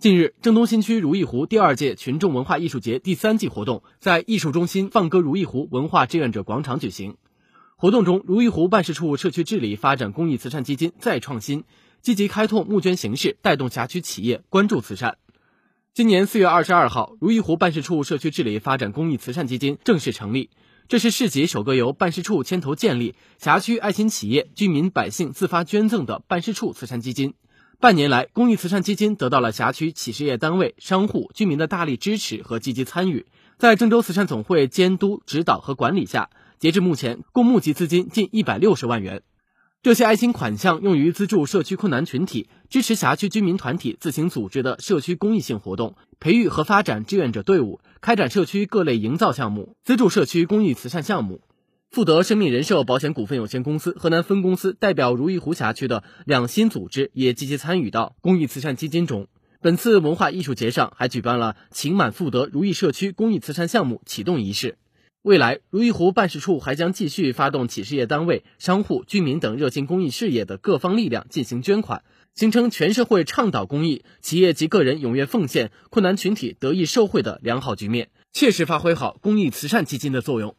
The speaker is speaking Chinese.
近日，郑东新区如意湖第二届群众文化艺术节第三季活动在艺术中心放歌如意湖文化志愿者广场举行。活动中，如意湖办事处社区治理发展公益慈善基金再创新，积极开拓募捐形式，带动辖区企业关注慈善。今年四月二十二号，如意湖办事处社区治理发展公益慈善基金正式成立，这是市级首个由办事处牵头建立、辖区爱心企业、居民百姓自发捐赠的办事处慈善基金。半年来，公益慈善基金得到了辖区企事业单位、商户、居民的大力支持和积极参与。在郑州慈善总会监督、指导和管理下，截至目前，共募集资金近一百六十万元。这些爱心款项用于资助社区困难群体，支持辖区居民团体自行组织的社区公益性活动，培育和发展志愿者队伍，开展社区各类营造项目，资助社区公益慈善项目。富德生命人寿保险股份有限公司河南分公司代表如意湖辖区的两新组织也积极参与到公益慈善基金中。本次文化艺术节上还举办了“情满富德如意社区”公益慈善项目启动仪式。未来，如意湖办事处还将继续发动企事业单位、商户、居民等热心公益事业的各方力量进行捐款，形成全社会倡导公益、企业及个人踊跃奉献、困难群体得益受惠的良好局面，切实发挥好公益慈善基金的作用。